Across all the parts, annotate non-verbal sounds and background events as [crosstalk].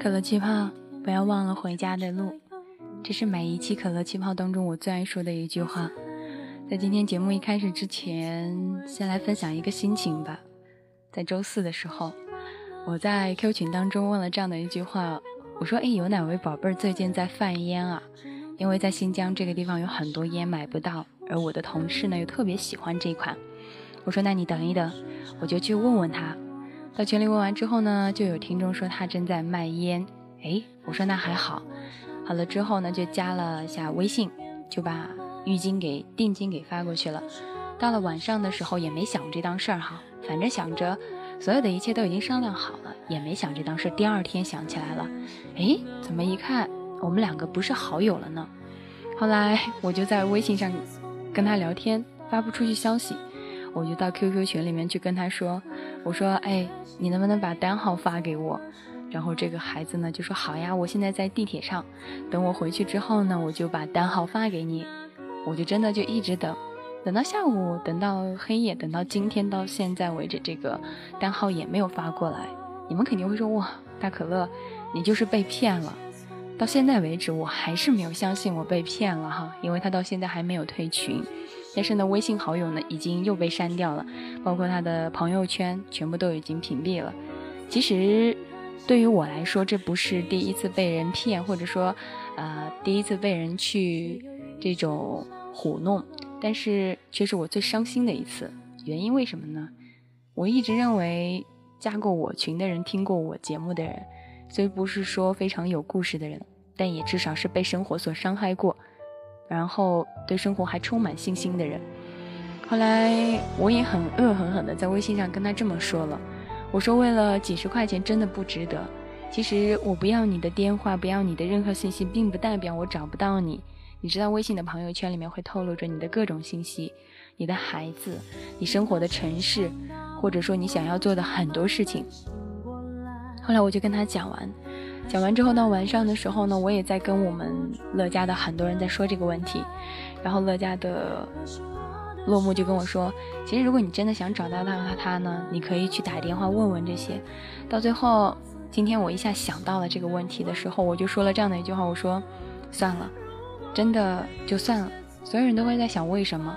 可乐气泡，不要忘了回家的路。这是每一期可乐气泡当中我最爱说的一句话。在今天节目一开始之前，先来分享一个心情吧。在周四的时候，我在 Q 群当中问了这样的一句话，我说：“哎，有哪位宝贝儿最近在贩烟啊？因为在新疆这个地方有很多烟买不到，而我的同事呢又特别喜欢这款。”我说：“那你等一等，我就去问问他。”到群里问完之后呢，就有听众说他正在卖烟。哎，我说那还好。好了之后呢，就加了下微信，就把浴巾给定金给发过去了。到了晚上的时候也没想这档事儿哈，反正想着所有的一切都已经商量好了，也没想这档事。第二天想起来了，哎，怎么一看我们两个不是好友了呢？后来我就在微信上跟他聊天，发不出去消息。我就到 QQ 群里面去跟他说：“我说，哎，你能不能把单号发给我？”然后这个孩子呢就说：“好呀，我现在在地铁上，等我回去之后呢，我就把单号发给你。”我就真的就一直等，等到下午，等到黑夜，等到今天到现在为止，这个单号也没有发过来。你们肯定会说：“哇，大可乐，你就是被骗了。”到现在为止，我还是没有相信我被骗了哈，因为他到现在还没有退群。但是呢，微信好友呢已经又被删掉了，包括他的朋友圈全部都已经屏蔽了。其实，对于我来说，这不是第一次被人骗，或者说，呃，第一次被人去这种糊弄，但是却是我最伤心的一次。原因为什么呢？我一直认为，加过我群的人，听过我节目的人，虽不是说非常有故事的人，但也至少是被生活所伤害过。然后对生活还充满信心的人，后来我也很恶狠狠的在微信上跟他这么说了，我说为了几十块钱真的不值得。其实我不要你的电话，不要你的任何信息，并不代表我找不到你。你知道微信的朋友圈里面会透露着你的各种信息，你的孩子，你生活的城市，或者说你想要做的很多事情。后来我就跟他讲完。讲完之后，到晚上的时候呢，我也在跟我们乐家的很多人在说这个问题。然后乐家的落幕就跟我说：“其实如果你真的想找到他他呢，你可以去打电话问问这些。”到最后，今天我一下想到了这个问题的时候，我就说了这样的一句话：“我说，算了，真的就算了。所有人都会在想为什么？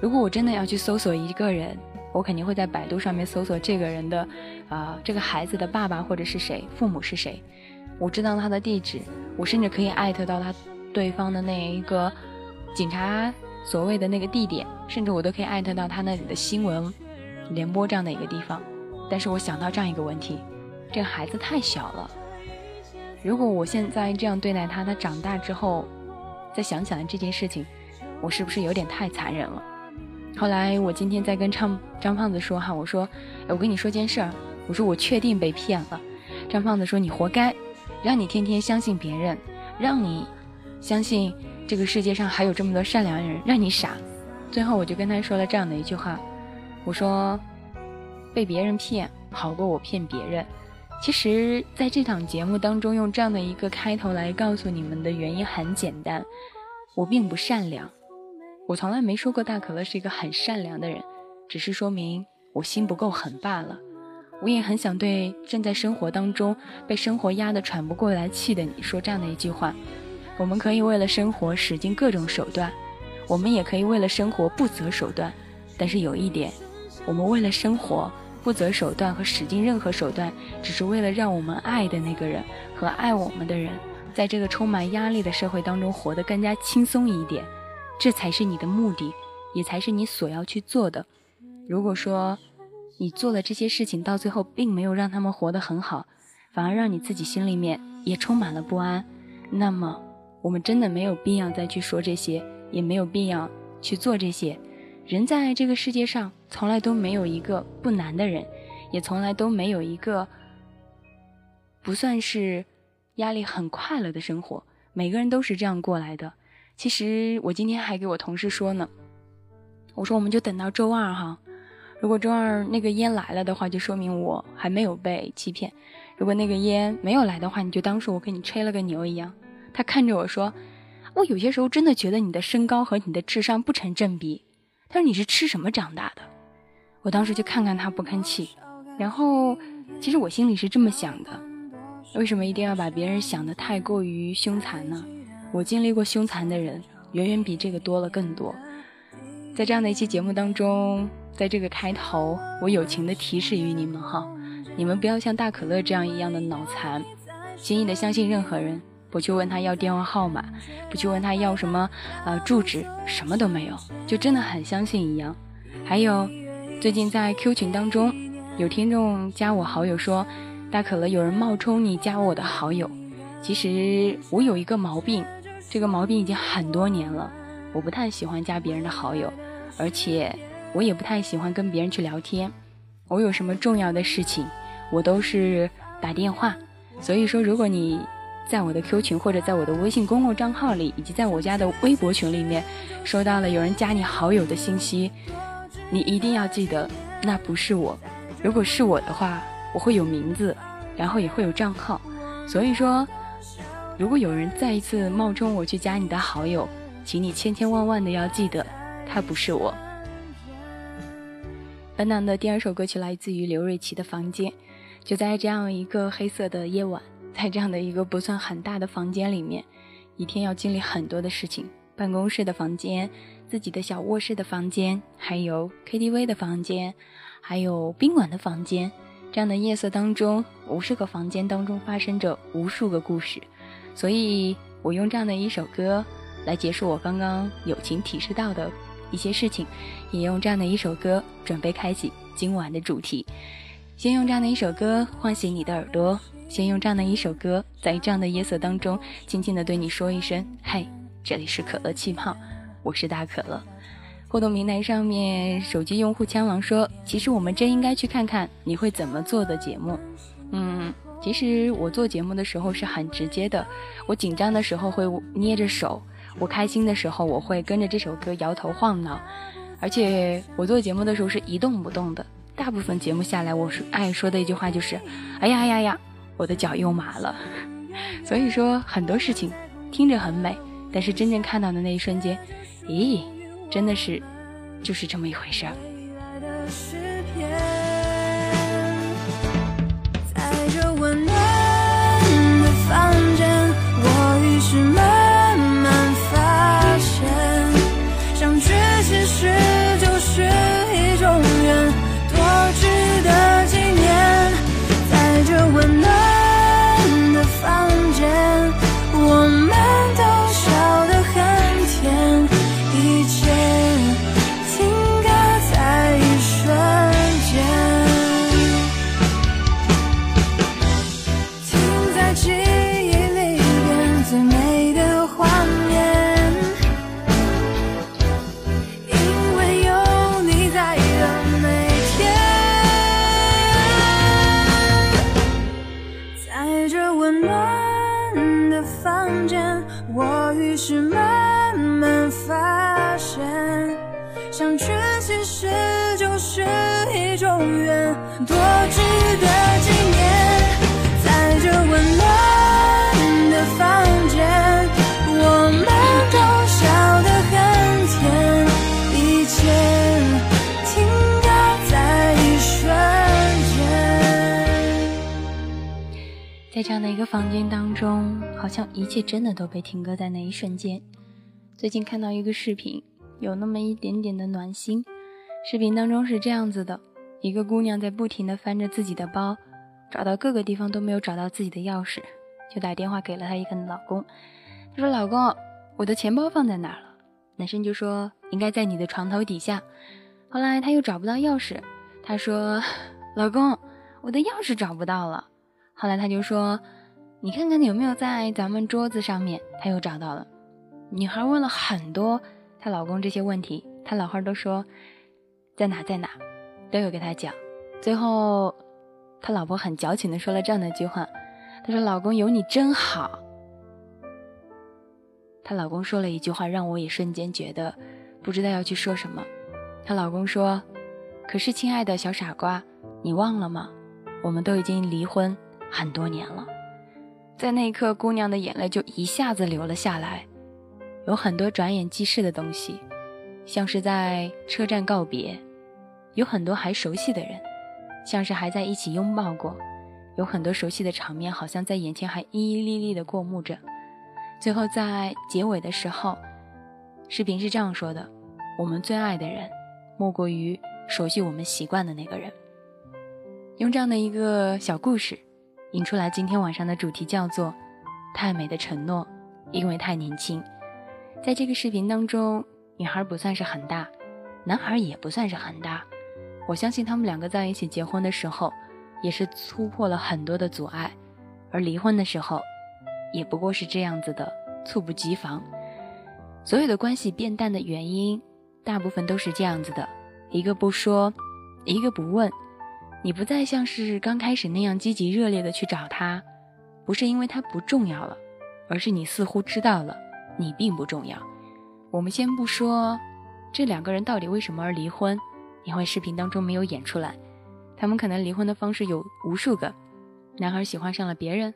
如果我真的要去搜索一个人，我肯定会在百度上面搜索这个人的，啊，这个孩子的爸爸或者是谁，父母是谁。”我知道他的地址，我甚至可以艾特到他对方的那一个警察所谓的那个地点，甚至我都可以艾特到他那里的新闻联播这样的一个地方。但是我想到这样一个问题：这个孩子太小了，如果我现在这样对待他，他长大之后再想起来这件事情，我是不是有点太残忍了？后来我今天在跟张张胖子说哈，我说，我跟你说件事儿，我说我确定被骗了。张胖子说你活该。让你天天相信别人，让你相信这个世界上还有这么多善良人，让你傻。最后，我就跟他说了这样的一句话：“我说，被别人骗好过我骗别人。”其实，在这档节目当中，用这样的一个开头来告诉你们的原因很简单：我并不善良，我从来没说过大可乐是一个很善良的人，只是说明我心不够狠罢了。我也很想对正在生活当中被生活压得喘不过来气的你说这样的一句话：我们可以为了生活使尽各种手段，我们也可以为了生活不择手段。但是有一点，我们为了生活不择手段和使尽任何手段，只是为了让我们爱的那个人和爱我们的人，在这个充满压力的社会当中活得更加轻松一点。这才是你的目的，也才是你所要去做的。如果说，你做的这些事情到最后并没有让他们活得很好，反而让你自己心里面也充满了不安。那么，我们真的没有必要再去说这些，也没有必要去做这些。人在这个世界上从来都没有一个不难的人，也从来都没有一个不算是压力很快乐的生活。每个人都是这样过来的。其实我今天还给我同事说呢，我说我们就等到周二哈。如果周二那个烟来了的话，就说明我还没有被欺骗；如果那个烟没有来的话，你就当是我给你吹了个牛一样。他看着我说：“我有些时候真的觉得你的身高和你的智商不成正比。”他说：“你是吃什么长大的？”我当时就看看他不吭气，然后其实我心里是这么想的：为什么一定要把别人想得太过于凶残呢？我经历过凶残的人，远远比这个多了更多。在这样的一期节目当中，在这个开头，我友情的提示于你们哈，你们不要像大可乐这样一样的脑残，轻易的相信任何人，不去问他要电话号码，不去问他要什么呃住址，什么都没有，就真的很相信一样。还有，最近在 Q 群当中，有听众加我好友说，大可乐有人冒充你加我的好友，其实我有一个毛病，这个毛病已经很多年了。我不太喜欢加别人的好友，而且我也不太喜欢跟别人去聊天。我有什么重要的事情，我都是打电话。所以说，如果你在我的 Q 群或者在我的微信公共账号里，以及在我家的微博群里面收到了有人加你好友的信息，你一定要记得那不是我。如果是我的话，我会有名字，然后也会有账号。所以说，如果有人再一次冒充我去加你的好友，请你千千万万的要记得，他不是我。本档的第二首歌曲来自于刘瑞琦的《房间》，就在这样一个黑色的夜晚，在这样的一个不算很大的房间里面，一天要经历很多的事情：办公室的房间、自己的小卧室的房间，还有 KTV 的房间，还有宾馆的房间。这样的夜色当中，无数个房间当中发生着无数个故事，所以我用这样的一首歌。来结束我刚刚友情提示到的一些事情，也用这样的一首歌准备开启今晚的主题。先用这样的一首歌唤醒你的耳朵，先用这样的一首歌，在这样的夜色当中，轻轻的对你说一声：“嘿，这里是可乐气泡，我是大可乐。”互动平台上面，手机用户枪王说：“其实我们真应该去看看你会怎么做的节目。”嗯，其实我做节目的时候是很直接的，我紧张的时候会捏着手。我开心的时候，我会跟着这首歌摇头晃脑，而且我做节目的时候是一动不动的。大部分节目下来，我是爱说的一句话就是：“哎呀呀呀，我的脚又麻了。[laughs] ”所以说很多事情听着很美，但是真正看到的那一瞬间，咦，真的是就是这么一回事儿。这样的一个房间当中，好像一切真的都被停格在那一瞬间。最近看到一个视频，有那么一点点的暖心。视频当中是这样子的：一个姑娘在不停地翻着自己的包，找到各个地方都没有找到自己的钥匙，就打电话给了她一个老公。她说：“老公，我的钱包放在哪儿了？”男生就说：“应该在你的床头底下。”后来他又找不到钥匙，他说：“老公，我的钥匙找不到了。”后来他就说：“你看看有没有在咱们桌子上面。”他又找到了。女孩问了很多她老公这些问题，她老汉都说：“在哪，在哪，都有给他讲。”最后，他老婆很矫情的说了这样的一句话：“他说老公有你真好。”她老公说了一句话，让我也瞬间觉得不知道要去说什么。她老公说：“可是亲爱的小傻瓜，你忘了吗？我们都已经离婚。”很多年了，在那一刻，姑娘的眼泪就一下子流了下来。有很多转眼即逝的东西，像是在车站告别；有很多还熟悉的人，像是还在一起拥抱过；有很多熟悉的场面，好像在眼前还依依历历的过目着。最后在结尾的时候，视频是这样说的：“我们最爱的人，莫过于熟悉我们习惯的那个人。”用这样的一个小故事，引出来今天晚上的主题叫做“太美的承诺”，因为太年轻。在这个视频当中，女孩不算是很大，男孩也不算是很大。我相信他们两个在一起结婚的时候，也是突破了很多的阻碍，而离婚的时候，也不过是这样子的猝不及防。所有的关系变淡的原因，大部分都是这样子的：一个不说，一个不问。你不再像是刚开始那样积极热烈的去找他，不是因为他不重要了，而是你似乎知道了你并不重要。我们先不说这两个人到底为什么而离婚，因为视频当中没有演出来。他们可能离婚的方式有无数个：男孩喜欢上了别人，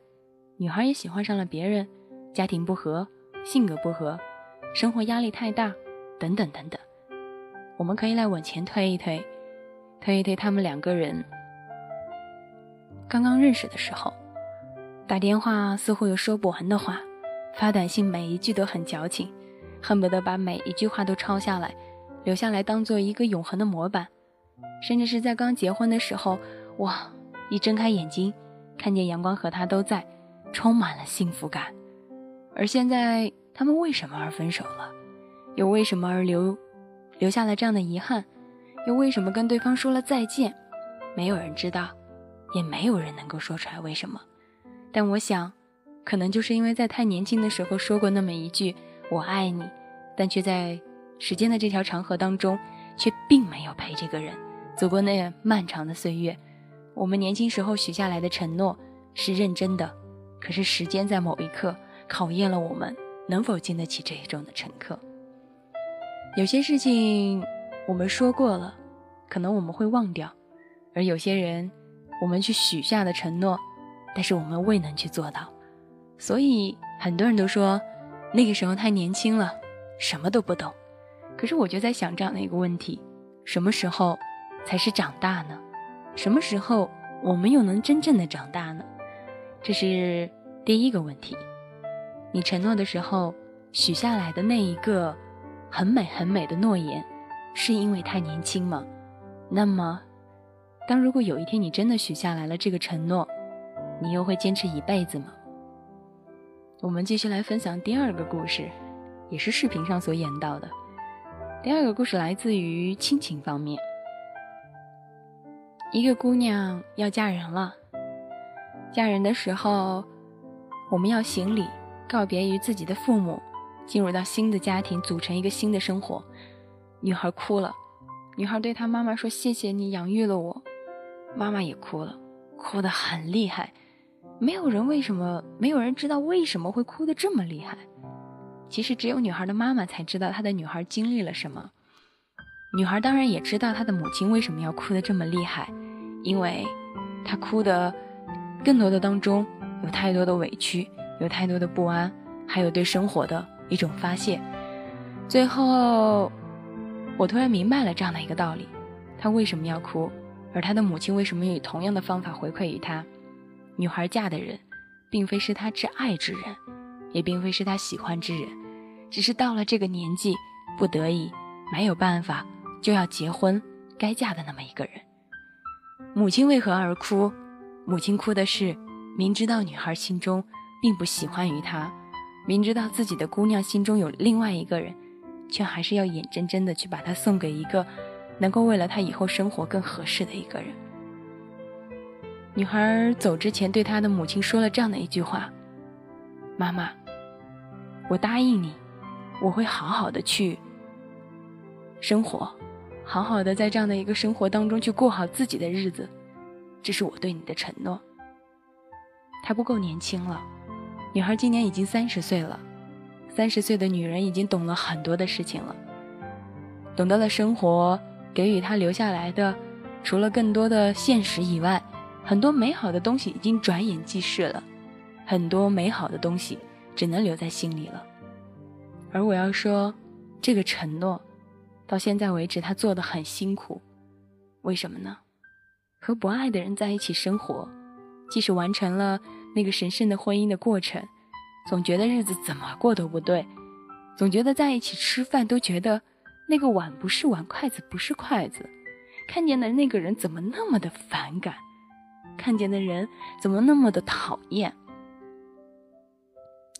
女孩也喜欢上了别人，家庭不和，性格不合，生活压力太大，等等等等。我们可以来往前推一推，推一推他们两个人。刚刚认识的时候，打电话似乎有说不完的话，发短信每一句都很矫情，恨不得把每一句话都抄下来，留下来当做一个永恒的模板。甚至是在刚结婚的时候，哇，一睁开眼睛，看见阳光和他都在，充满了幸福感。而现在他们为什么而分手了？又为什么而留留下了这样的遗憾？又为什么跟对方说了再见？没有人知道。也没有人能够说出来为什么，但我想，可能就是因为在太年轻的时候说过那么一句“我爱你”，但却在时间的这条长河当中，却并没有陪这个人走过那漫长的岁月。我们年轻时候许下来的承诺是认真的，可是时间在某一刻考验了我们能否经得起这一种的乘客。有些事情我们说过了，可能我们会忘掉，而有些人。我们去许下的承诺，但是我们未能去做到，所以很多人都说那个时候太年轻了，什么都不懂。可是我就在想这样的一个问题：什么时候才是长大呢？什么时候我们又能真正的长大呢？这是第一个问题。你承诺的时候许下来的那一个很美很美的诺言，是因为太年轻吗？那么。当如果有一天你真的许下来了这个承诺，你又会坚持一辈子吗？我们继续来分享第二个故事，也是视频上所演到的。第二个故事来自于亲情方面。一个姑娘要嫁人了，嫁人的时候，我们要行礼，告别于自己的父母，进入到新的家庭，组成一个新的生活。女孩哭了，女孩对她妈妈说：“谢谢你养育了我。”妈妈也哭了，哭得很厉害。没有人为什么，没有人知道为什么会哭得这么厉害。其实只有女孩的妈妈才知道她的女孩经历了什么。女孩当然也知道她的母亲为什么要哭得这么厉害，因为她哭的更多的当中有太多的委屈，有太多的不安，还有对生活的一种发泄。最后，我突然明白了这样的一个道理：她为什么要哭？而她的母亲为什么以同样的方法回馈于他？女孩嫁的人，并非是她挚爱之人，也并非是她喜欢之人，只是到了这个年纪，不得已，没有办法，就要结婚，该嫁的那么一个人。母亲为何而哭？母亲哭的是，明知道女孩心中并不喜欢于他，明知道自己的姑娘心中有另外一个人，却还是要眼睁睁的去把她送给一个。能够为了他以后生活更合适的一个人。女孩走之前对她的母亲说了这样的一句话：“妈妈，我答应你，我会好好的去生活，好好的在这样的一个生活当中去过好自己的日子，这是我对你的承诺。”她不够年轻了，女孩今年已经三十岁了，三十岁的女人已经懂了很多的事情了，懂得了生活。给予他留下来的，除了更多的现实以外，很多美好的东西已经转眼即逝了，很多美好的东西只能留在心里了。而我要说，这个承诺，到现在为止他做的很辛苦，为什么呢？和不爱的人在一起生活，即使完成了那个神圣的婚姻的过程，总觉得日子怎么过都不对，总觉得在一起吃饭都觉得那个碗不是碗，筷子不是筷子，看见的那个人怎么那么的反感，看见的人怎么那么的讨厌。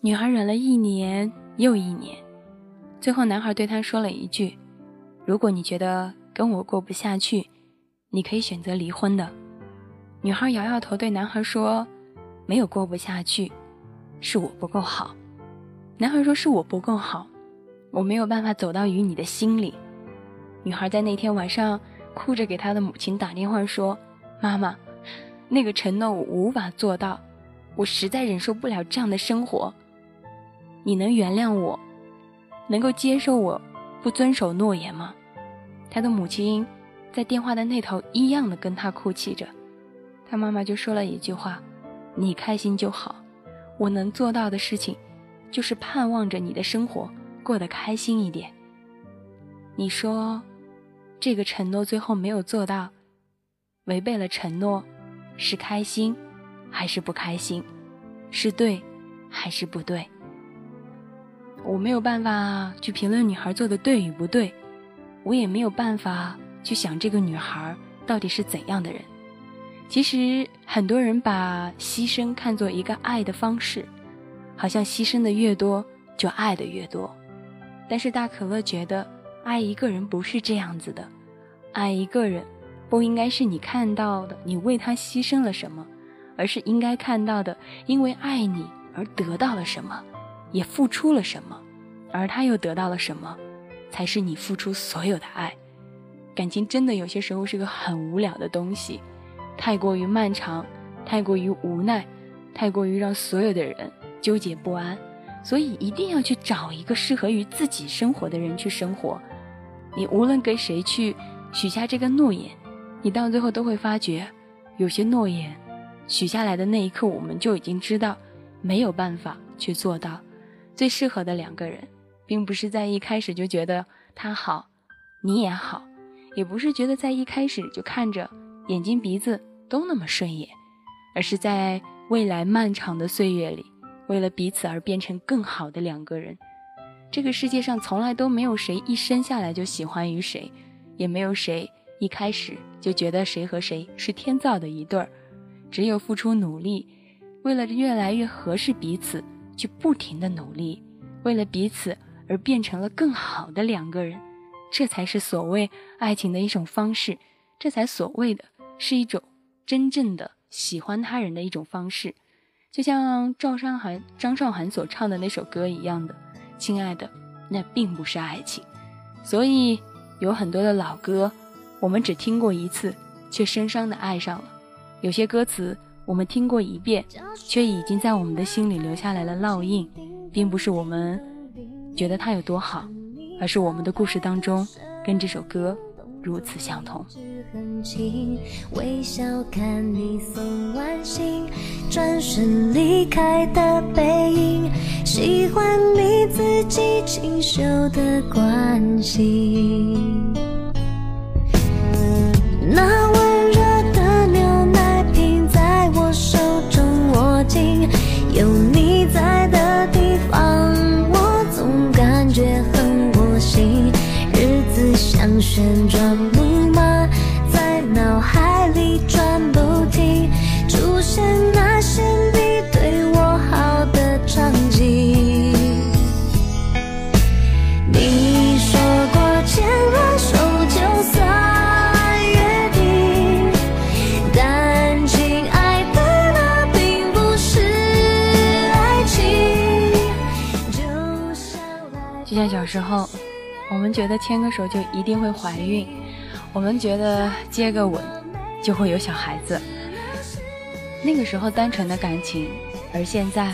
女孩忍了一年又一年，最后男孩对她说了一句：“如果你觉得跟我过不下去，你可以选择离婚的。”女孩摇摇头，对男孩说：“没有过不下去，是我不够好。”男孩说：“是我不够好，我没有办法走到于你的心里。”女孩在那天晚上哭着给她的母亲打电话说：“妈妈，那个承诺我无法做到，我实在忍受不了这样的生活。”你能原谅我，能够接受我不遵守诺言吗？他的母亲在电话的那头一样的跟他哭泣着，他妈妈就说了一句话：“你开心就好，我能做到的事情，就是盼望着你的生活过得开心一点。”你说，这个承诺最后没有做到，违背了承诺，是开心还是不开心？是对还是不对？我没有办法去评论女孩做的对与不对，我也没有办法去想这个女孩到底是怎样的人。其实很多人把牺牲看作一个爱的方式，好像牺牲的越多就爱的越多。但是大可乐觉得，爱一个人不是这样子的，爱一个人不应该是你看到的你为他牺牲了什么，而是应该看到的因为爱你而得到了什么。也付出了什么，而他又得到了什么，才是你付出所有的爱。感情真的有些时候是个很无聊的东西，太过于漫长，太过于无奈，太过于让所有的人纠结不安。所以一定要去找一个适合于自己生活的人去生活。你无论给谁去许下这个诺言，你到最后都会发觉，有些诺言许下来的那一刻，我们就已经知道没有办法去做到。最适合的两个人，并不是在一开始就觉得他好，你也好，也不是觉得在一开始就看着眼睛鼻子都那么顺眼，而是在未来漫长的岁月里，为了彼此而变成更好的两个人。这个世界上从来都没有谁一生下来就喜欢于谁，也没有谁一开始就觉得谁和谁是天造的一对儿，只有付出努力，为了越来越合适彼此。去不停的努力，为了彼此而变成了更好的两个人，这才是所谓爱情的一种方式，这才所谓的是一种真正的喜欢他人的一种方式。就像赵尚涵、张韶涵所唱的那首歌一样的，亲爱的，那并不是爱情。所以有很多的老歌，我们只听过一次，却深深的爱上了。有些歌词。我们听过一遍，却已经在我们的心里留下来了烙印，并不是我们觉得它有多好，而是我们的故事当中跟这首歌如此相同。微笑看你送完信，转身离开的背影，喜欢你自己清秀的关心。那温热的牛奶瓶在我手中握紧。有你旋转木马，在脑海里转不停，出现那些你对我好的场景。你说过牵了手就算约定，但亲爱的，那并不是爱情。就。像小时候，我们觉得牵个手就一定会怀孕，我们觉得接个吻就会有小孩子。那个时候单纯的感情，而现在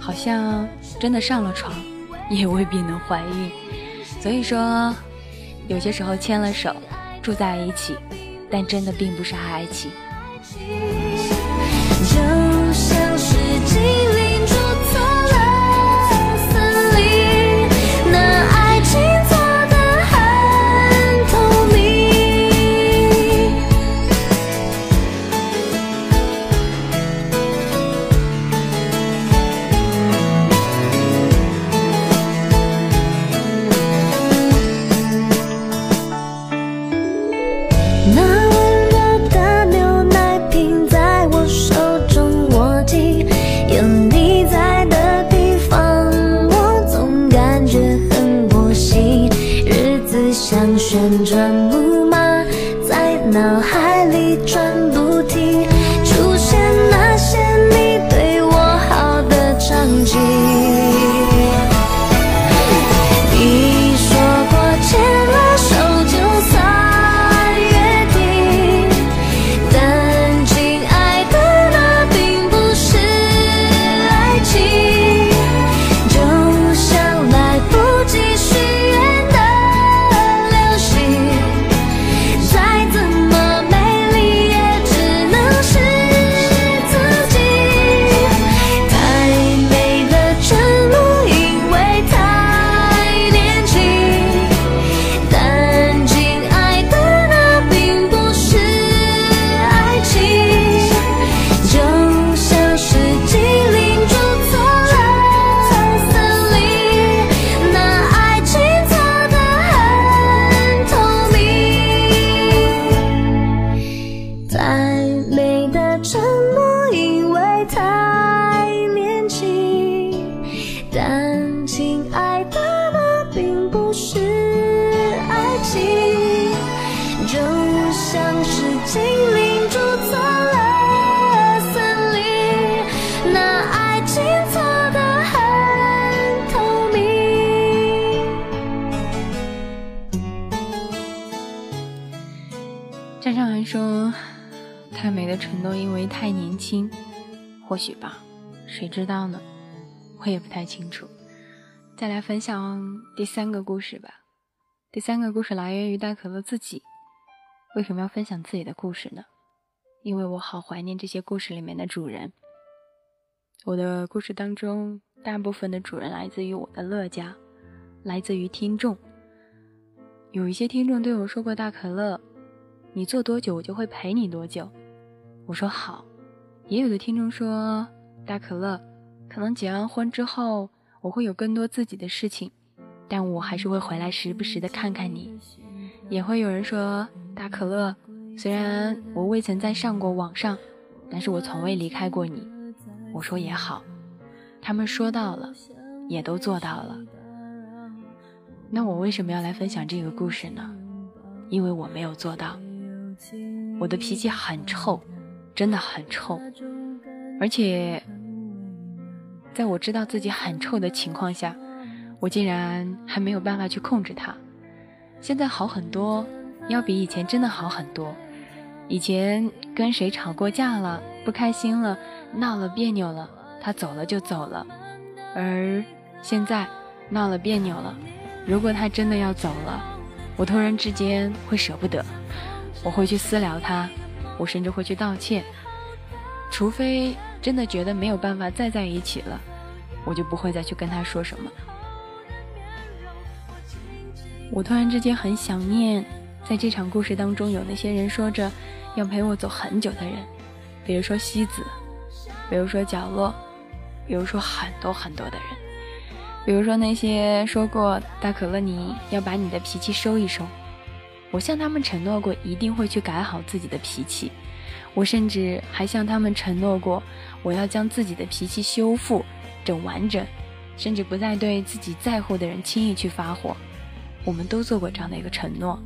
好像真的上了床也未必能怀孕。所以说，有些时候牵了手住在一起，但真的并不是爱情。清楚。再来分享第三个故事吧。第三个故事来源于大可乐自己。为什么要分享自己的故事呢？因为我好怀念这些故事里面的主人。我的故事当中，大部分的主人来自于我的乐家，来自于听众。有一些听众对我说过：“大可乐，你做多久，我就会陪你多久。”我说好，也有的听众说大可乐，可能结完婚之后我会有更多自己的事情，但我还是会回来时不时的看看你。也会有人说大可乐，虽然我未曾再上过网上，但是我从未离开过你。我说也好，他们说到了，也都做到了。那我为什么要来分享这个故事呢？因为我没有做到，我的脾气很臭。真的很臭，而且在我知道自己很臭的情况下，我竟然还没有办法去控制它。现在好很多，要比以前真的好很多。以前跟谁吵过架了，不开心了，闹了别扭了，他走了就走了。而现在闹了别扭了，如果他真的要走了，我突然之间会舍不得，我会去私聊他。我甚至会去道歉，除非真的觉得没有办法再在一起了，我就不会再去跟他说什么。我突然之间很想念，在这场故事当中有那些人说着要陪我走很久的人，比如说西子，比如说角落，比如说很多很多的人，比如说那些说过大可乐你要把你的脾气收一收。我向他们承诺过，一定会去改好自己的脾气。我甚至还向他们承诺过，我要将自己的脾气修复、整完整，甚至不再对自己在乎的人轻易去发火。我们都做过这样的一个承诺，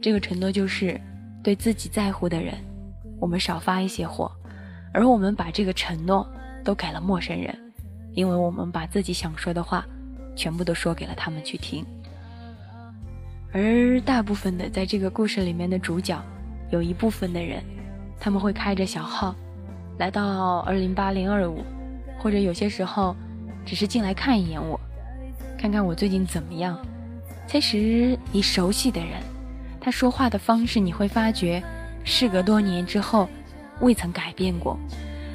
这个承诺就是对自己在乎的人，我们少发一些火。而我们把这个承诺都给了陌生人，因为我们把自己想说的话，全部都说给了他们去听。而大部分的在这个故事里面的主角，有一部分的人，他们会开着小号，来到二零八零二五，或者有些时候，只是进来看一眼我，看看我最近怎么样。其实你熟悉的人，他说话的方式，你会发觉，事隔多年之后，未曾改变过。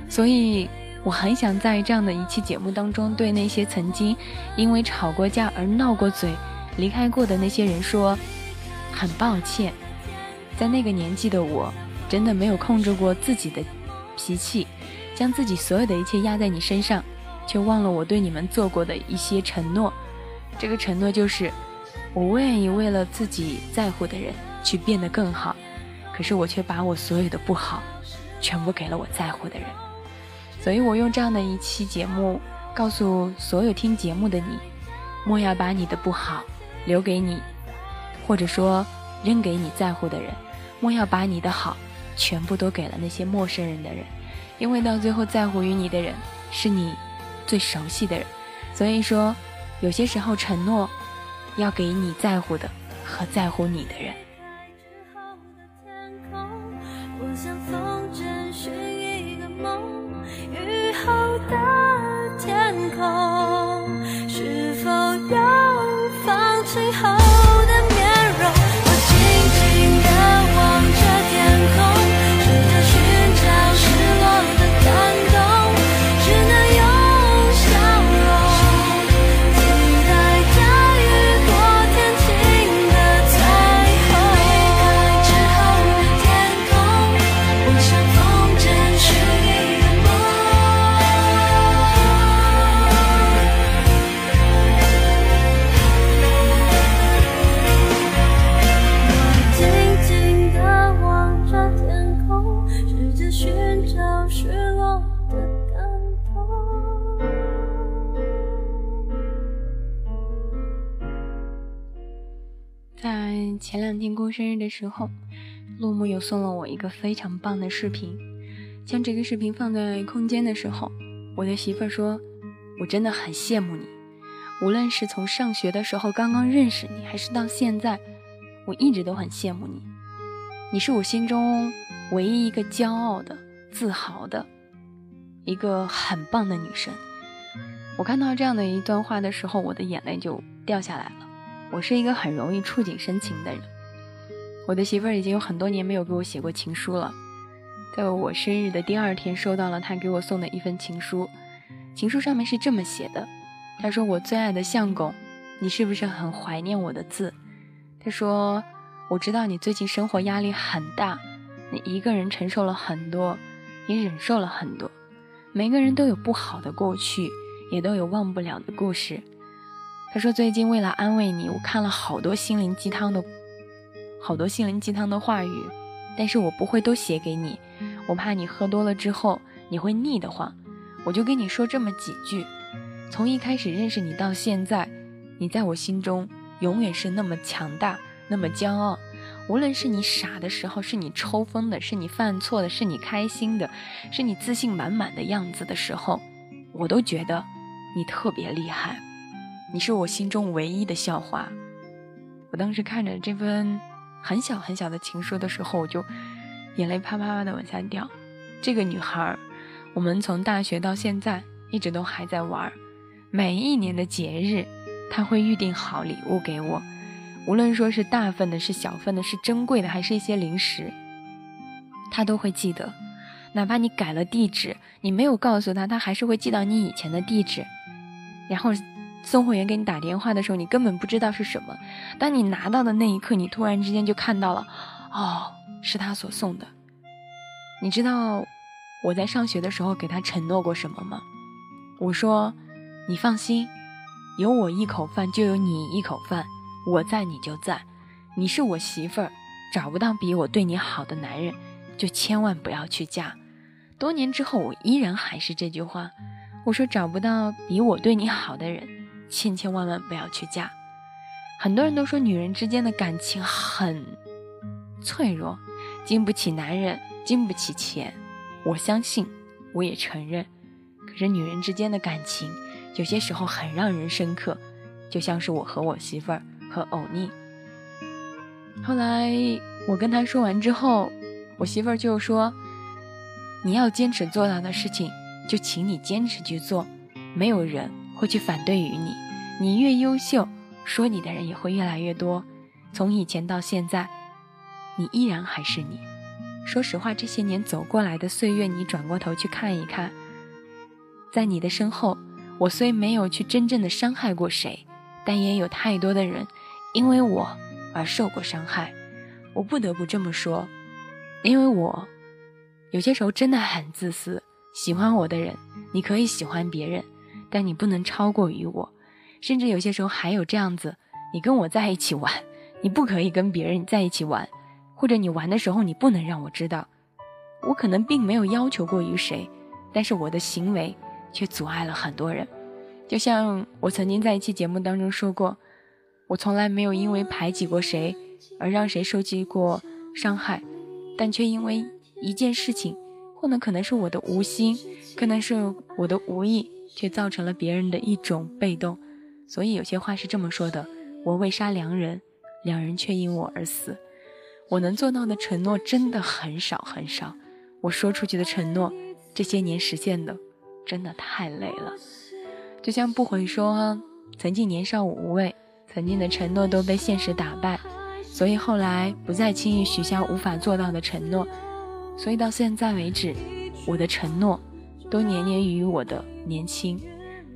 所以我很想在这样的一期节目当中，对那些曾经因为吵过架而闹过嘴。离开过的那些人说：“很抱歉，在那个年纪的我，真的没有控制过自己的脾气，将自己所有的一切压在你身上，却忘了我对你们做过的一些承诺。这个承诺就是，我愿意为了自己在乎的人去变得更好。可是我却把我所有的不好，全部给了我在乎的人。所以我用这样的一期节目，告诉所有听节目的你：莫要把你的不好。”留给你，或者说扔给你在乎的人，莫要把你的好全部都给了那些陌生人的人，因为到最后在乎于你的人是你最熟悉的人。所以说，有些时候承诺要给你在乎的和在乎你的人。过生日的时候，陆木有送了我一个非常棒的视频。将这个视频放在空间的时候，我的媳妇儿说：“我真的很羡慕你，无论是从上学的时候刚刚认识你，还是到现在，我一直都很羡慕你。你是我心中唯一一个骄傲的、自豪的一个很棒的女生。”我看到这样的一段话的时候，我的眼泪就掉下来了。我是一个很容易触景生情的人，我的媳妇儿已经有很多年没有给我写过情书了，在我生日的第二天，收到了她给我送的一份情书，情书上面是这么写的：“她说我最爱的相公，你是不是很怀念我的字？”她说：“我知道你最近生活压力很大，你一个人承受了很多，也忍受了很多。每个人都有不好的过去，也都有忘不了的故事。”他说：“最近为了安慰你，我看了好多心灵鸡汤的，好多心灵鸡汤的话语，但是我不会都写给你，我怕你喝多了之后你会腻得慌，我就跟你说这么几句。从一开始认识你到现在，你在我心中永远是那么强大，那么骄傲。无论是你傻的时候，是你抽风的，是你犯错的，是你开心的，是你自信满满的样子的时候，我都觉得你特别厉害。”你是我心中唯一的校花。我当时看着这份很小很小的情书的时候，我就眼泪啪啪啪的往下掉。这个女孩，我们从大学到现在一直都还在玩。每一年的节日，她会预定好礼物给我，无论说是大份的、是小份的、是珍贵的，还是一些零食，她都会记得。哪怕你改了地址，你没有告诉她，她还是会寄到你以前的地址，然后。送货员给你打电话的时候，你根本不知道是什么。当你拿到的那一刻，你突然之间就看到了，哦，是他所送的。你知道我在上学的时候给他承诺过什么吗？我说，你放心，有我一口饭就有你一口饭，我在你就在。你是我媳妇儿，找不到比我对你好的男人，就千万不要去嫁。多年之后，我依然还是这句话，我说找不到比我对你好的人。千千万万不要去嫁。很多人都说女人之间的感情很脆弱，经不起男人，经不起钱。我相信，我也承认。可是女人之间的感情有些时候很让人深刻，就像是我和我媳妇儿和欧尼。后来我跟他说完之后，我媳妇儿就说：“你要坚持做到的事情，就请你坚持去做，没有人。”会去反对于你，你越优秀，说你的人也会越来越多。从以前到现在，你依然还是你。说实话，这些年走过来的岁月，你转过头去看一看，在你的身后，我虽没有去真正的伤害过谁，但也有太多的人因为我而受过伤害。我不得不这么说，因为我有些时候真的很自私。喜欢我的人，你可以喜欢别人。但你不能超过于我，甚至有些时候还有这样子：你跟我在一起玩，你不可以跟别人在一起玩，或者你玩的时候你不能让我知道。我可能并没有要求过于谁，但是我的行为却阻碍了很多人。就像我曾经在一期节目当中说过，我从来没有因为排挤过谁而让谁受尽过伤害，但却因为一件事情，或者可能是我的无心，可能是我的无意，却造成了别人的一种被动。所以有些话是这么说的：我未杀良人，两人却因我而死。我能做到的承诺真的很少很少，我说出去的承诺，这些年实现的真的太累了。就像不悔说，曾经年少无畏，曾经的承诺都被现实打败，所以后来不再轻易许下无法做到的承诺。所以到现在为止，我的承诺都年年于我的年轻。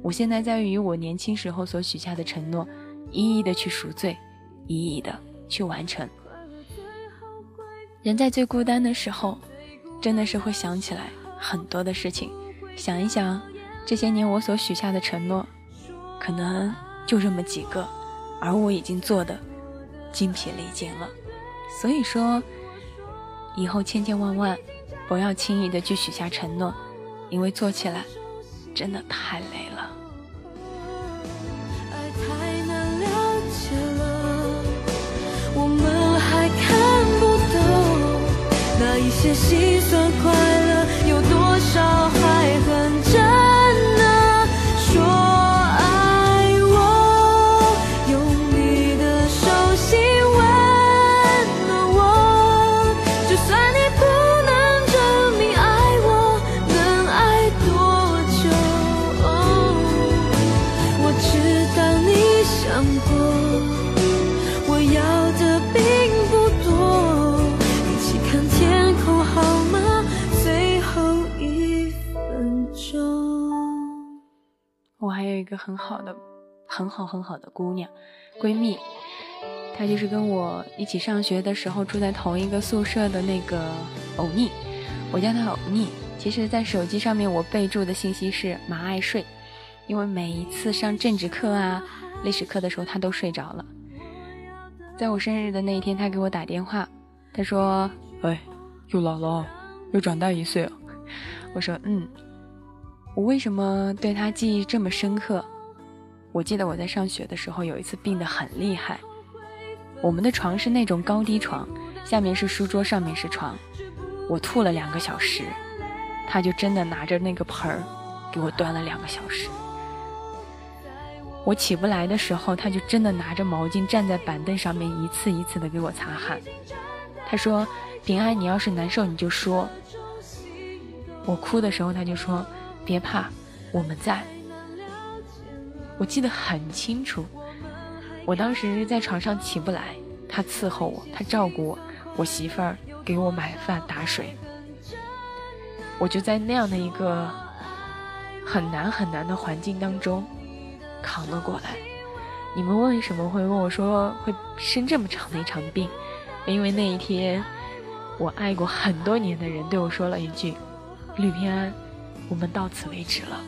我现在在于我年轻时候所许下的承诺，一一的去赎罪，一一的去完成。人在最孤单的时候，真的是会想起来很多的事情。想一想，这些年我所许下的承诺，可能就这么几个，而我已经做的精疲力尽了。所以说，以后千千万万不要轻易的去许下承诺，因为做起来真的太累了。那一些心酸快乐，有多少还很真？一个很好的、很好很好的姑娘，闺蜜，她就是跟我一起上学的时候住在同一个宿舍的那个欧尼，我叫她欧尼。其实，在手机上面我备注的信息是“马爱睡”，因为每一次上政治课啊、历史课的时候，她都睡着了。在我生日的那一天，她给我打电话，她说：“哎，又老了，又长大一岁了。”我说：“嗯。”我为什么对他记忆这么深刻？我记得我在上学的时候有一次病得很厉害，我们的床是那种高低床，下面是书桌，上面是床。我吐了两个小时，他就真的拿着那个盆儿给我端了两个小时。我起不来的时候，他就真的拿着毛巾站在板凳上面一次一次的给我擦汗。他说：“平安，你要是难受你就说。”我哭的时候他就说。别怕，我们在。我记得很清楚，我当时在床上起不来，他伺候我，他照顾我，我媳妇儿给我买饭打水，我就在那样的一个很难很难的环境当中扛了过来。你们为什么会问我说会生这么长的一场病？因为那一天，我爱过很多年的人对我说了一句：“吕平安。”我们到此为止了。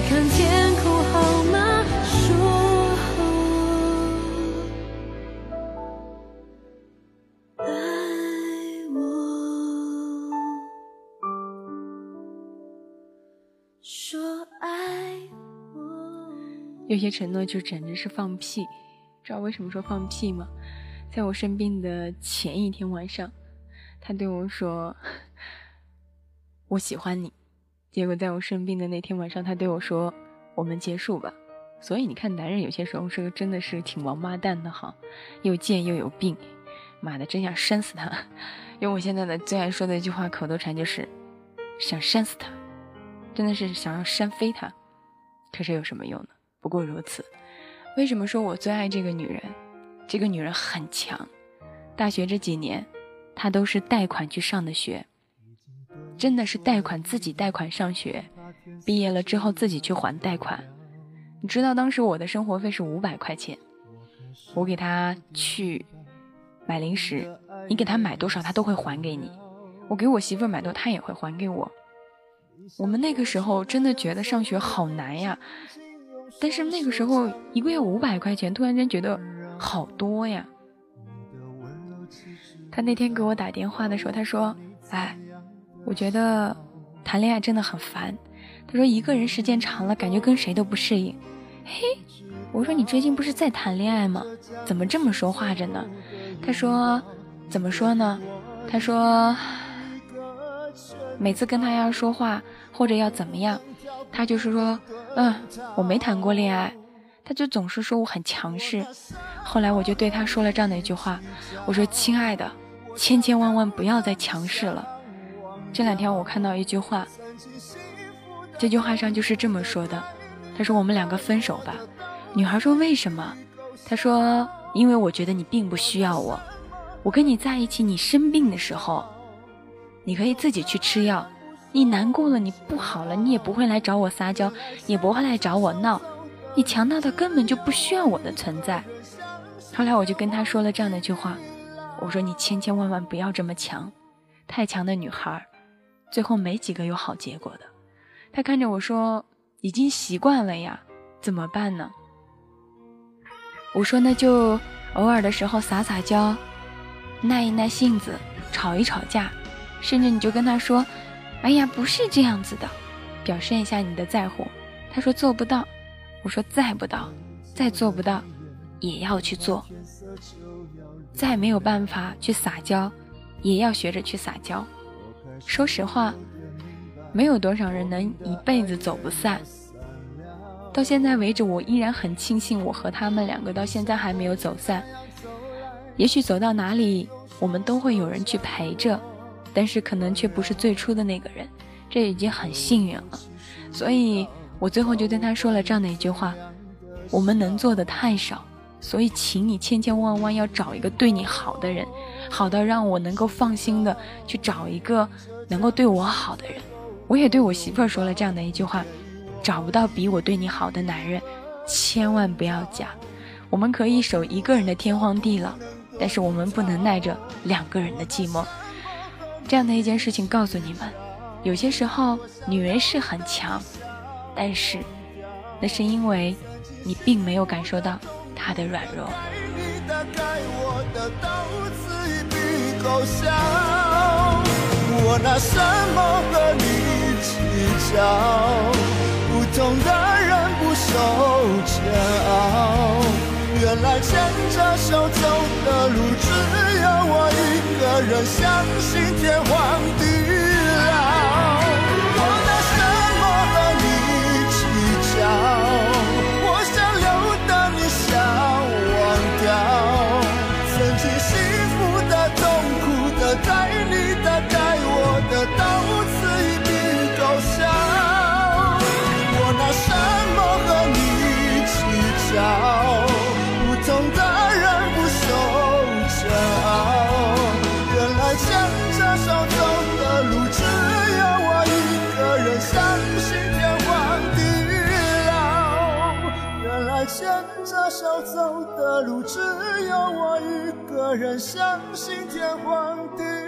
看天空好吗？说爱我，说爱我有些承诺就简直是放屁，知道为什么说放屁吗？在我生病的前一天晚上，他对我说：“ [laughs] 我喜欢你。”结果在我生病的那天晚上，他对我说：“我们结束吧。”所以你看，男人有些时候是个真的是挺王八蛋的哈，又贱又有病，妈的，真想扇死他！用我现在的最爱说的一句话口头禅就是：想扇死他，真的是想要扇飞他。可是有什么用呢？不过如此，为什么说我最爱这个女人？这个女人很强。大学这几年，她都是贷款去上的学，真的是贷款自己贷款上学。毕业了之后自己去还贷款。你知道当时我的生活费是五百块钱，我给他去买零食，你给他买多少他都会还给你。我给我媳妇买多，他也会还给我。我们那个时候真的觉得上学好难呀，但是那个时候一个月五百块钱，突然间觉得好多呀。他那天给我打电话的时候，他说：“哎，我觉得谈恋爱真的很烦。”他说：“一个人时间长了，感觉跟谁都不适应。”嘿，我说：“你最近不是在谈恋爱吗？怎么这么说话着呢？”他说：“怎么说呢？”他说：“每次跟他要说话或者要怎么样，他就是说，嗯，我没谈过恋爱。”他就总是说我很强势。后来我就对他说了这样的一句话：“我说，亲爱的，千千万万不要再强势了。”这两天我看到一句话。这句话上就是这么说的，他说：“我们两个分手吧。”女孩说：“为什么？”他说：“因为我觉得你并不需要我。我跟你在一起，你生病的时候，你可以自己去吃药。你难过了，你不好了，你也不会来找我撒娇，也不会来找我闹。你强大的根本就不需要我的存在。”后来我就跟他说了这样的一句话：“我说你千千万万不要这么强，太强的女孩，最后没几个有好结果的。”他看着我说：“已经习惯了呀，怎么办呢？”我说：“那就偶尔的时候撒撒娇，耐一耐性子，吵一吵架，甚至你就跟他说：‘哎呀，不是这样子的’，表示一下你的在乎。”他说：“做不到。”我说：“再不到，再做不到，也要去做。再没有办法去撒娇，也要学着去撒娇。说实话。”没有多少人能一辈子走不散。到现在为止，我依然很庆幸我和他们两个到现在还没有走散。也许走到哪里，我们都会有人去陪着，但是可能却不是最初的那个人，这已经很幸运了。所以我最后就对他说了这样的一句话：我们能做的太少，所以请你千千万万要找一个对你好的人，好到让我能够放心的去找一个能够对我好的人。我也对我媳妇儿说了这样的一句话：找不到比我对你好的男人，千万不要嫁。我们可以守一个人的天荒地老，但是我们不能耐着两个人的寂寞。这样的一件事情告诉你们：有些时候女人是很强，但是那是因为你并没有感受到她的软弱。拿什么和你计较？不同的人不受煎熬。原来牵着手走的路，只有我一个人，相信天荒地计较？不同的人不受煎熬。原来牵着手走的路，只有我一个人，相信天荒地老。原来牵着手走的路，只有我一个人，相信天荒地。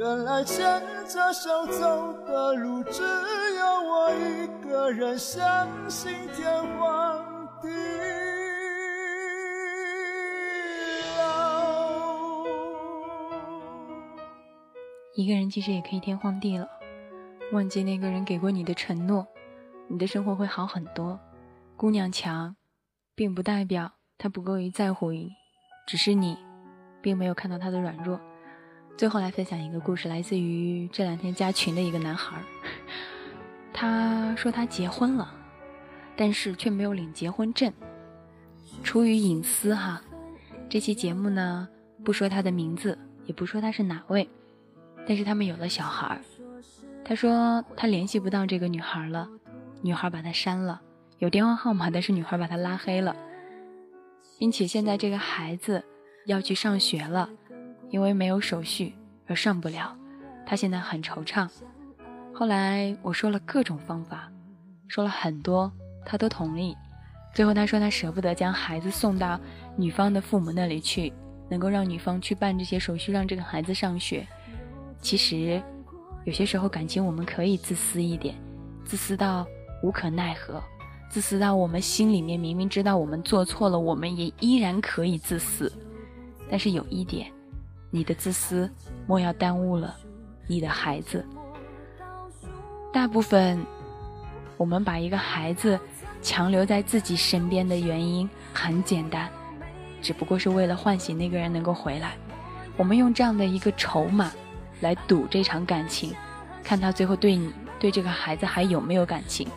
原来牵着手走的路，只有我一个人，相信天荒地。一个人其实也可以天荒地老，忘记那个人给过你的承诺，你的生活会好很多。姑娘强，并不代表她不够于在乎你，只是你并没有看到她的软弱。最后来分享一个故事，来自于这两天加群的一个男孩。[laughs] 他说他结婚了，但是却没有领结婚证。出于隐私哈，这期节目呢不说他的名字，也不说他是哪位，但是他们有了小孩。他说他联系不到这个女孩了，女孩把他删了，有电话号码，但是女孩把他拉黑了，并且现在这个孩子要去上学了。因为没有手续而上不了，他现在很惆怅。后来我说了各种方法，说了很多，他都同意。最后他说他舍不得将孩子送到女方的父母那里去，能够让女方去办这些手续，让这个孩子上学。其实，有些时候感情我们可以自私一点，自私到无可奈何，自私到我们心里面明明知道我们做错了，我们也依然可以自私。但是有一点，你的自私莫要耽误了你的孩子。大部分我们把一个孩子。强留在自己身边的原因很简单，只不过是为了唤醒那个人能够回来。我们用这样的一个筹码来赌这场感情，看他最后对你、对这个孩子还有没有感情。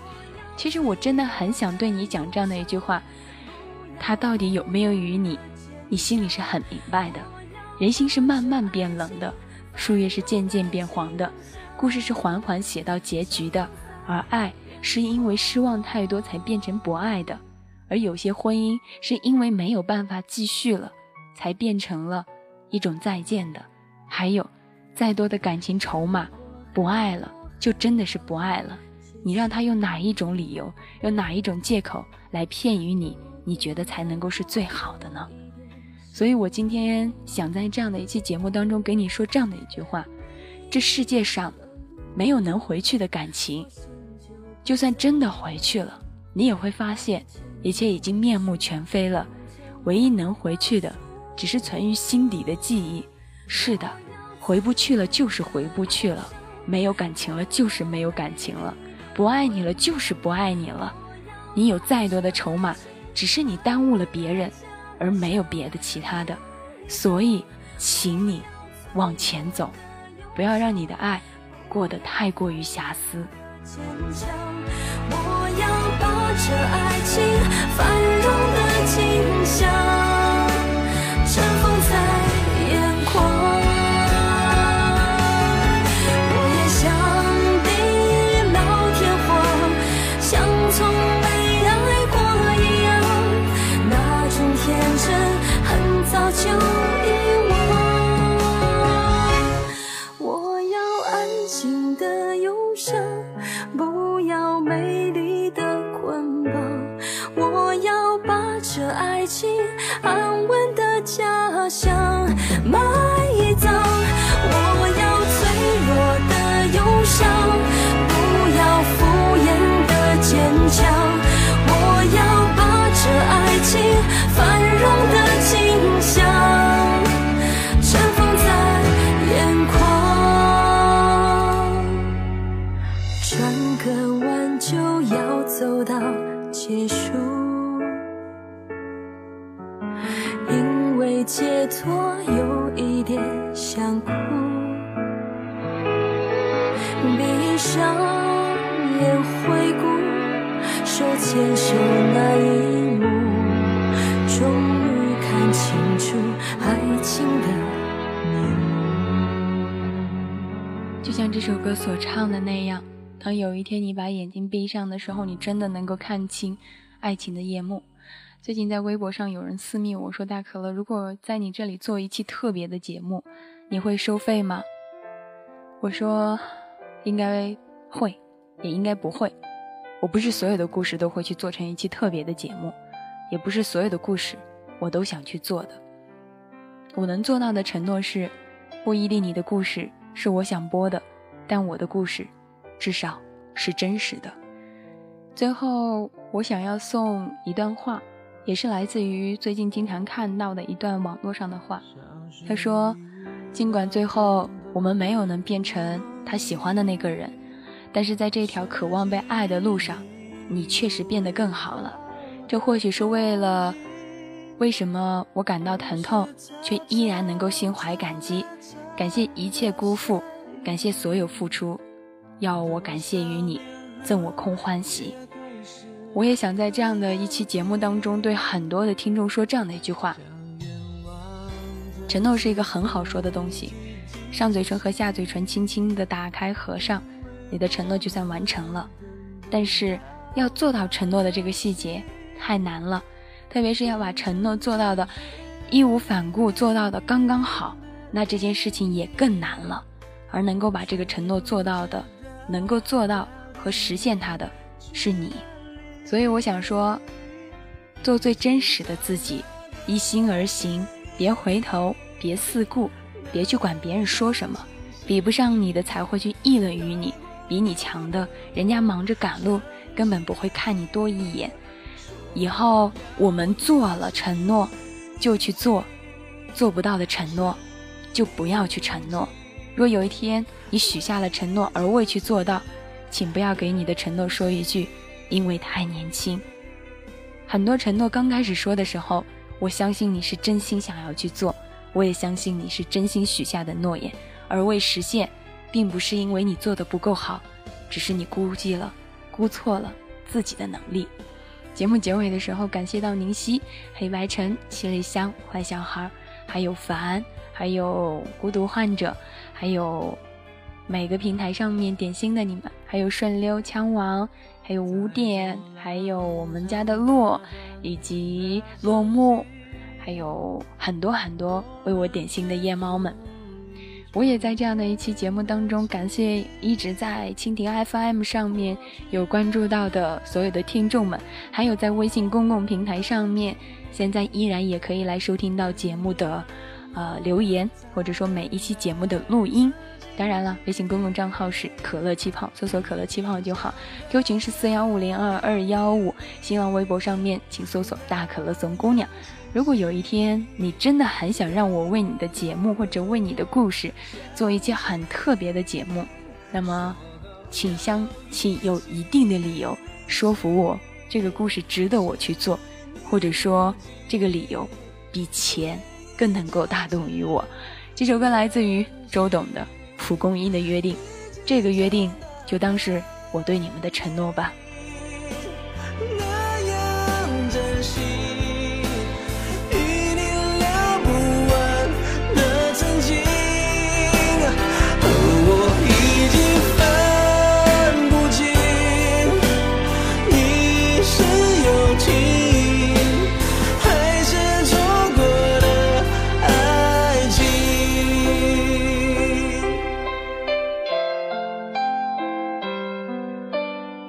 其实我真的很想对你讲这样的一句话：他到底有没有与你？你心里是很明白的。人心是慢慢变冷的，树叶是渐渐变黄的，故事是缓缓写到结局的，而爱。是因为失望太多才变成不爱的，而有些婚姻是因为没有办法继续了，才变成了一种再见的。还有，再多的感情筹码，不爱了就真的是不爱了。你让他用哪一种理由，用哪一种借口来骗于你，你觉得才能够是最好的呢？所以我今天想在这样的一期节目当中给你说这样的一句话：这世界上没有能回去的感情。就算真的回去了，你也会发现一切已经面目全非了。唯一能回去的，只是存于心底的记忆。是的，回不去了就是回不去了，没有感情了就是没有感情了，不爱你了就是不爱你了。你有再多的筹码，只是你耽误了别人，而没有别的其他的。所以，请你往前走，不要让你的爱过得太过于瑕疵。我要把这爱情繁荣的景象爱情安稳的家乡埋葬我要脆弱的忧伤不要敷衍的坚强。我要把这爱情繁荣的景象尘封在眼眶转个弯就要走到结束。解脱有一点想哭，闭上眼回顾，手牵手那一幕，终于看清楚爱情的面目。就像这首歌所唱的那样，当有一天你把眼睛闭上的时候，你真的能够看清爱情的夜幕。最近在微博上有人私密我说：“大可乐，如果在你这里做一期特别的节目，你会收费吗？”我说：“应该会，也应该不会。我不是所有的故事都会去做成一期特别的节目，也不是所有的故事我都想去做的。我能做到的承诺是，不一定你的故事是我想播的，但我的故事至少是真实的。最后，我想要送一段话。”也是来自于最近经常看到的一段网络上的话。他说：“尽管最后我们没有能变成他喜欢的那个人，但是在这条渴望被爱的路上，你确实变得更好了。这或许是为了为什么我感到疼痛，却依然能够心怀感激，感谢一切辜负，感谢所有付出，要我感谢于你，赠我空欢喜。”我也想在这样的一期节目当中，对很多的听众说这样的一句话：承诺是一个很好说的东西，上嘴唇和下嘴唇轻轻的打开合上，你的承诺就算完成了。但是要做到承诺的这个细节太难了，特别是要把承诺做到的义无反顾，做到的刚刚好，那这件事情也更难了。而能够把这个承诺做到的，能够做到和实现它的是你。所以我想说，做最真实的自己，一心而行，别回头，别四顾，别去管别人说什么。比不上你的才会去议论于你，比你强的，人家忙着赶路，根本不会看你多一眼。以后我们做了承诺，就去做；做不到的承诺，就不要去承诺。若有一天你许下了承诺而未去做到，请不要给你的承诺说一句“因为太年轻”。很多承诺刚开始说的时候，我相信你是真心想要去做，我也相信你是真心许下的诺言。而未实现，并不是因为你做的不够好，只是你估计了、估错了自己的能力。节目结尾的时候，感谢到宁夕、黑白橙、七里香、坏小孩，还有凡，还有孤独患者，还有每个平台上面点心的你们，还有顺溜枪王，还有五点，还有我们家的洛，以及落幕，还有很多很多为我点心的夜猫们。我也在这样的一期节目当中，感谢一直在蜻蜓 FM 上面有关注到的所有的听众们，还有在微信公共平台上面，现在依然也可以来收听到节目的，呃留言或者说每一期节目的录音。当然了，微信公共账号是可乐气泡，搜索可乐气泡就好。Q 群是四幺五零二二幺五，新浪微博上面请搜索大可乐怂姑娘。如果有一天你真的很想让我为你的节目或者为你的故事做一期很特别的节目，那么，请相请有一定的理由说服我这个故事值得我去做，或者说这个理由比钱更能够打动于我。这首歌来自于周董的《蒲公英的约定》，这个约定就当是我对你们的承诺吧。